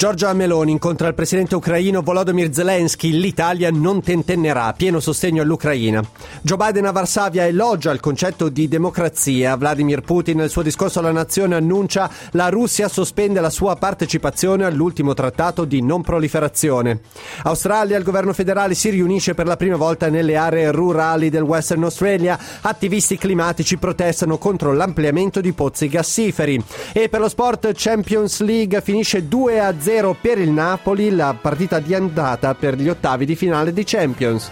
Giorgia Meloni incontra il presidente ucraino Volodymyr Zelensky. L'Italia non tentennerà. Pieno sostegno all'Ucraina. Joe Biden a Varsavia elogia il concetto di democrazia. Vladimir Putin nel suo discorso alla nazione annuncia la Russia sospende la sua partecipazione all'ultimo trattato di non proliferazione. Australia, il governo federale si riunisce per la prima volta nelle aree rurali del Western Australia. Attivisti climatici protestano contro l'ampliamento di pozzi gassiferi. E per lo sport Champions League finisce 2 a 0 per il Napoli, la partita di andata per gli ottavi di finale di Champions.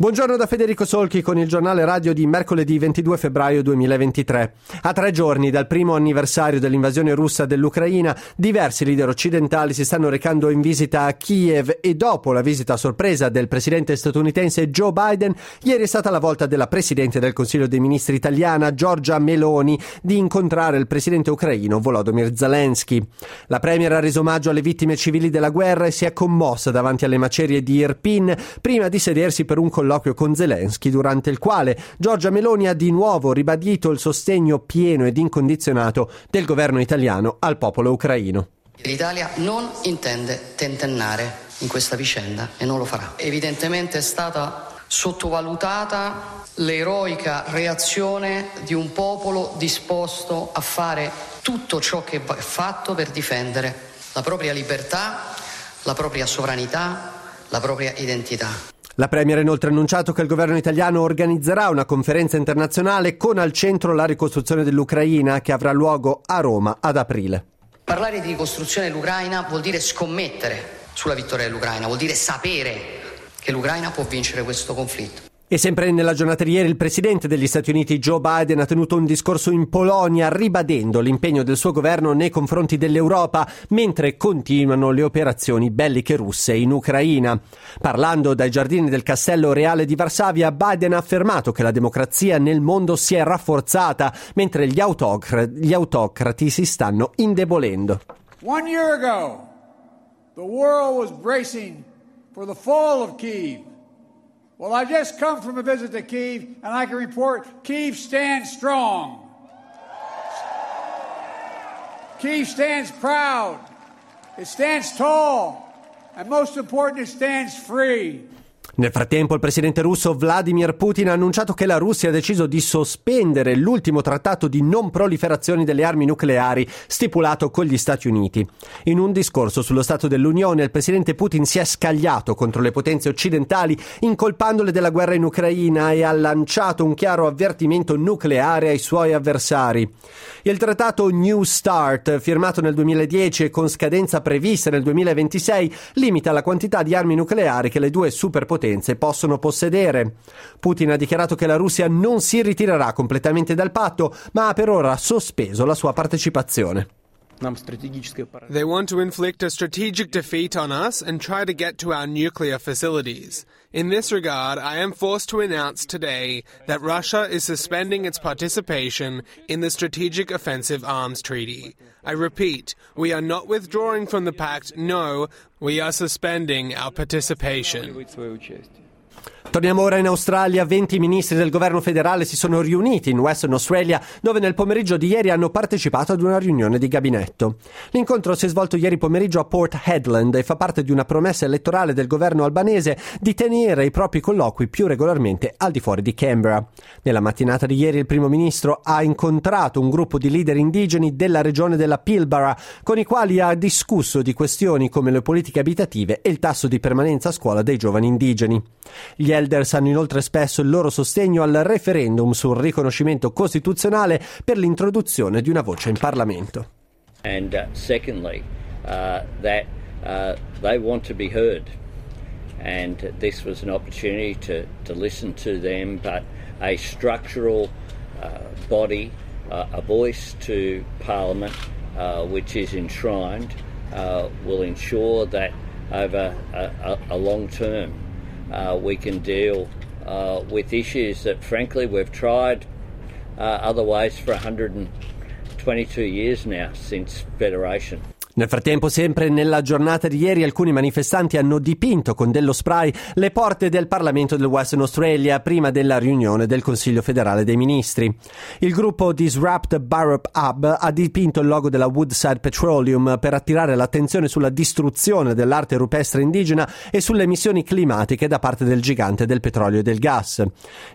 Buongiorno da Federico Solchi con il giornale radio di mercoledì 22 febbraio 2023. A tre giorni dal primo anniversario dell'invasione russa dell'Ucraina, diversi leader occidentali si stanno recando in visita a Kiev e dopo la visita a sorpresa del presidente statunitense Joe Biden, ieri è stata la volta della presidente del Consiglio dei Ministri italiana Giorgia Meloni di incontrare il presidente ucraino Volodymyr Zelensky. La premier ha reso omaggio alle vittime civili della guerra e si è commossa davanti alle macerie di Irpin prima di sedersi per un colloquio colloquio con Zelensky, durante il quale Giorgia Meloni ha di nuovo ribadito il sostegno pieno ed incondizionato del governo italiano al popolo ucraino. L'Italia non intende tentennare in questa vicenda e non lo farà. Evidentemente è stata sottovalutata l'eroica reazione di un popolo disposto a fare tutto ciò che è fatto per difendere la propria libertà, la propria sovranità, la propria identità. La Premier ha inoltre annunciato che il governo italiano organizzerà una conferenza internazionale con al centro la ricostruzione dell'Ucraina che avrà luogo a Roma ad aprile. Parlare di ricostruzione dell'Ucraina vuol dire scommettere sulla vittoria dell'Ucraina, vuol dire sapere che l'Ucraina può vincere questo conflitto. E sempre nella giornata di ieri il presidente degli Stati Uniti Joe Biden ha tenuto un discorso in Polonia ribadendo l'impegno del suo governo nei confronti dell'Europa mentre continuano le operazioni belliche russe in Ucraina. Parlando dai giardini del Castello Reale di Varsavia, Biden ha affermato che la democrazia nel mondo si è rafforzata mentre gli, autocr- gli autocrati si stanno indebolendo. One year ago, the world was bracing for the fall of Kiev. Well, I just come from a visit to Kiev, and I can report Kiev stands strong. Kiev stands proud. It stands tall. And most important, it stands free. Nel frattempo il presidente russo Vladimir Putin ha annunciato che la Russia ha deciso di sospendere l'ultimo trattato di non proliferazione delle armi nucleari stipulato con gli Stati Uniti. In un discorso sullo Stato dell'Unione il presidente Putin si è scagliato contro le potenze occidentali incolpandole della guerra in Ucraina e ha lanciato un chiaro avvertimento nucleare ai suoi avversari. Il trattato New Start, firmato nel 2010 e con scadenza prevista nel 2026, limita la quantità di armi nucleari che le due superpotenze potenze possono possedere. Putin ha dichiarato che la Russia non si ritirerà completamente dal patto, ma ha per ora sospeso la sua partecipazione. They want to inflict a strategic defeat on us and try to get to our nuclear facilities. In this regard, I am forced to announce today that Russia is suspending its participation in the Strategic Offensive Arms Treaty. I repeat, we are not withdrawing from the pact, no, we are suspending our participation. Torniamo ora in Australia. 20 ministri del governo federale si sono riuniti in Western Australia, dove nel pomeriggio di ieri hanno partecipato ad una riunione di gabinetto. L'incontro si è svolto ieri pomeriggio a Port Hedland e fa parte di una promessa elettorale del governo albanese di tenere i propri colloqui più regolarmente al di fuori di Canberra. Nella mattinata di ieri il primo ministro ha incontrato un gruppo di leader indigeni della regione della Pilbara, con i quali ha discusso di questioni come le politiche abitative e il tasso di permanenza a scuola dei giovani indigeni. Gli elders hanno inoltre espresso il loro sostegno al referendum sul riconoscimento costituzionale per l'introduzione di una voce in Parlamento. And uh, secondly, uh, that uh, they want to be heard. And this was an opportunity to, to listen to them, but a structural uh, body, uh, a voice to Parliament, uh, which is enshrined, will ensure that over a, a, a long term. Uh, we can deal uh, with issues that, frankly, we've tried uh, other ways for 122 years now since Federation. Nel frattempo, sempre nella giornata di ieri, alcuni manifestanti hanno dipinto con dello spray le porte del Parlamento del Western Australia prima della riunione del Consiglio federale dei ministri. Il gruppo Disrupt Barrup Hub ha dipinto il logo della Woodside Petroleum per attirare l'attenzione sulla distruzione dell'arte rupestre indigena e sulle emissioni climatiche da parte del gigante del petrolio e del gas.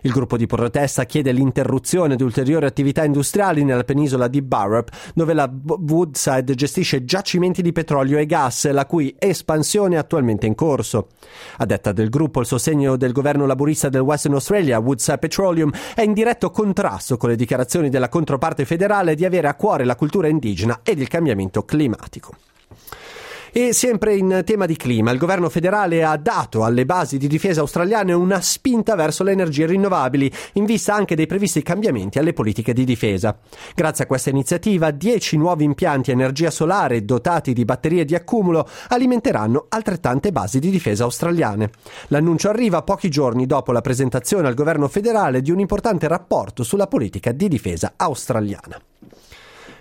Il gruppo di protesta chiede l'interruzione di ulteriori attività industriali nella penisola di Barrup, dove la Woodside gestisce giacimenti giacimenti di petrolio e gas, la cui espansione è attualmente in corso. A detta del gruppo, il sostegno del governo laburista del Western Australia, Woodside Petroleum, è in diretto contrasto con le dichiarazioni della controparte federale di avere a cuore la cultura indigena ed il cambiamento climatico. E sempre in tema di clima, il governo federale ha dato alle basi di difesa australiane una spinta verso le energie rinnovabili, in vista anche dei previsti cambiamenti alle politiche di difesa. Grazie a questa iniziativa, 10 nuovi impianti a energia solare dotati di batterie di accumulo alimenteranno altrettante basi di difesa australiane. L'annuncio arriva pochi giorni dopo la presentazione al governo federale di un importante rapporto sulla politica di difesa australiana.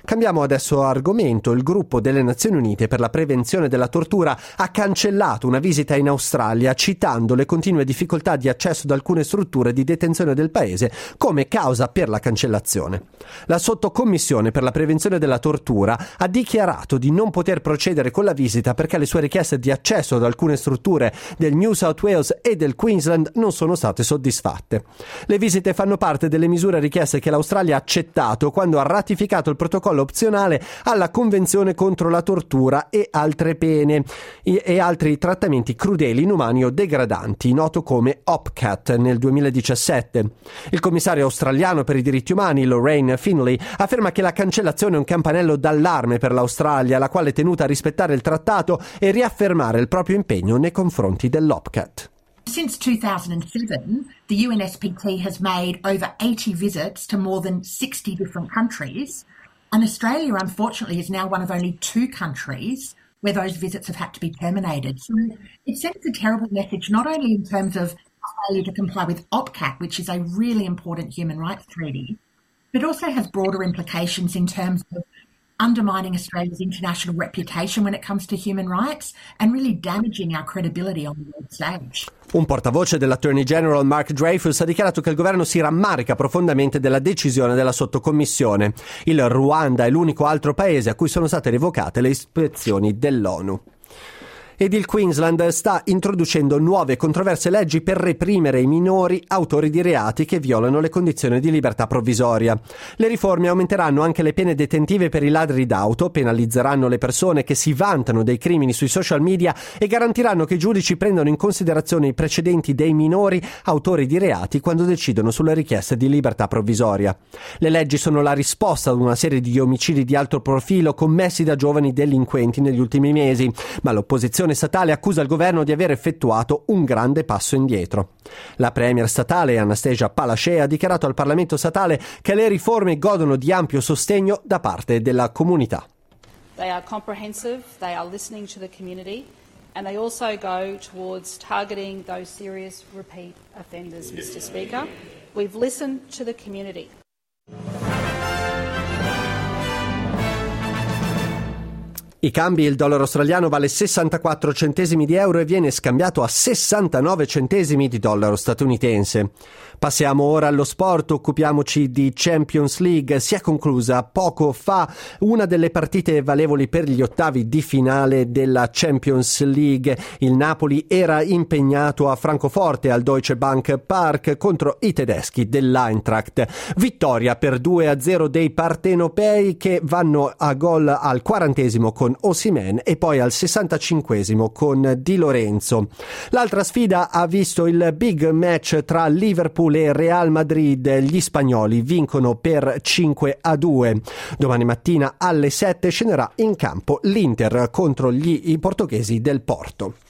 Cambiamo adesso argomento. Il gruppo delle Nazioni Unite per la prevenzione della tortura ha cancellato una visita in Australia citando le continue difficoltà di accesso ad alcune strutture di detenzione del paese come causa per la cancellazione. La sottocommissione per la prevenzione della tortura ha dichiarato di non poter procedere con la visita perché le sue richieste di accesso ad alcune strutture del New South Wales e del Queensland non sono state soddisfatte. Le visite fanno parte delle misure richieste che l'Australia ha accettato quando ha ratificato il protocollo protocollo opzionale alla Convenzione contro la tortura e altre pene e altri trattamenti crudeli, inumani o degradanti, noto come OPCAT nel 2017. Il commissario australiano per i diritti umani, Lorraine Finley, afferma che la cancellazione è un campanello d'allarme per l'Australia, la quale è tenuta a rispettare il trattato e riaffermare il proprio impegno nei confronti dell'OPCAT. Since 2007, the UNSPT has made over 80 visits to more than 60 different countries And Australia, unfortunately, is now one of only two countries where those visits have had to be terminated. So it sends a terrible message, not only in terms of failure to comply with OPCAT, which is a really important human rights treaty, but also has broader implications in terms of undermining Australia's international reputation when it comes to human rights and really damaging our credibility on the world stage. Un portavoce dell'Attorney General Mark Dreyfus ha dichiarato che il governo si rammarica profondamente della decisione della sottocommissione. Il Ruanda è l'unico altro paese a cui sono state revocate le ispezioni dell'ONU ed il Queensland sta introducendo nuove controverse leggi per reprimere i minori autori di reati che violano le condizioni di libertà provvisoria. Le riforme aumenteranno anche le pene detentive per i ladri d'auto, penalizzeranno le persone che si vantano dei crimini sui social media e garantiranno che i giudici prendano in considerazione i precedenti dei minori autori di reati quando decidono sulle richieste di libertà provvisoria. Le leggi sono la risposta ad una serie di omicidi di alto profilo commessi da giovani delinquenti negli ultimi mesi, ma l'opposizione l'opposizione statale accusa il governo di aver effettuato un grande passo indietro. La premier statale Anastasia Palaszczuk ha dichiarato al Parlamento statale che le riforme godono di ampio sostegno da parte della comunità. They are comprehensive, they are listening to the community and they also go towards targeting those serious repeat offenders, Mr Speaker. We've listened to the community. I cambi, il dollaro australiano vale 64 centesimi di euro e viene scambiato a 69 centesimi di dollaro statunitense. Passiamo ora allo sport, occupiamoci di Champions League. Si è conclusa poco fa una delle partite valevoli per gli ottavi di finale della Champions League. Il Napoli era impegnato a Francoforte al Deutsche Bank Park contro i tedeschi dell'Eintracht. Vittoria per 2-0 dei partenopei che vanno a gol al quarantesimo con Osimen e poi al 65 con Di Lorenzo. L'altra sfida ha visto il big match tra Liverpool e Real Madrid. Gli spagnoli vincono per 5 a 2. Domani mattina alle 7 scenderà in campo l'Inter contro gli, i portoghesi del Porto.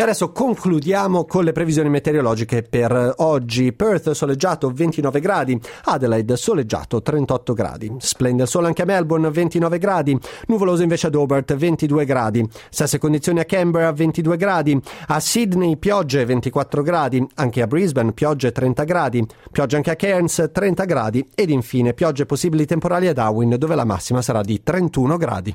E adesso concludiamo con le previsioni meteorologiche per oggi. Perth soleggiato 29 gradi, Adelaide soleggiato 38 gradi, splende il sole anche a Melbourne 29 gradi, nuvoloso invece ad Hobart 22 gradi, stesse condizioni a Canberra 22 gradi, a Sydney piogge 24 gradi, anche a Brisbane piogge 30 gradi, piogge anche a Cairns 30 gradi. Ed infine piogge possibili temporali a Darwin dove la massima sarà di 31 gradi.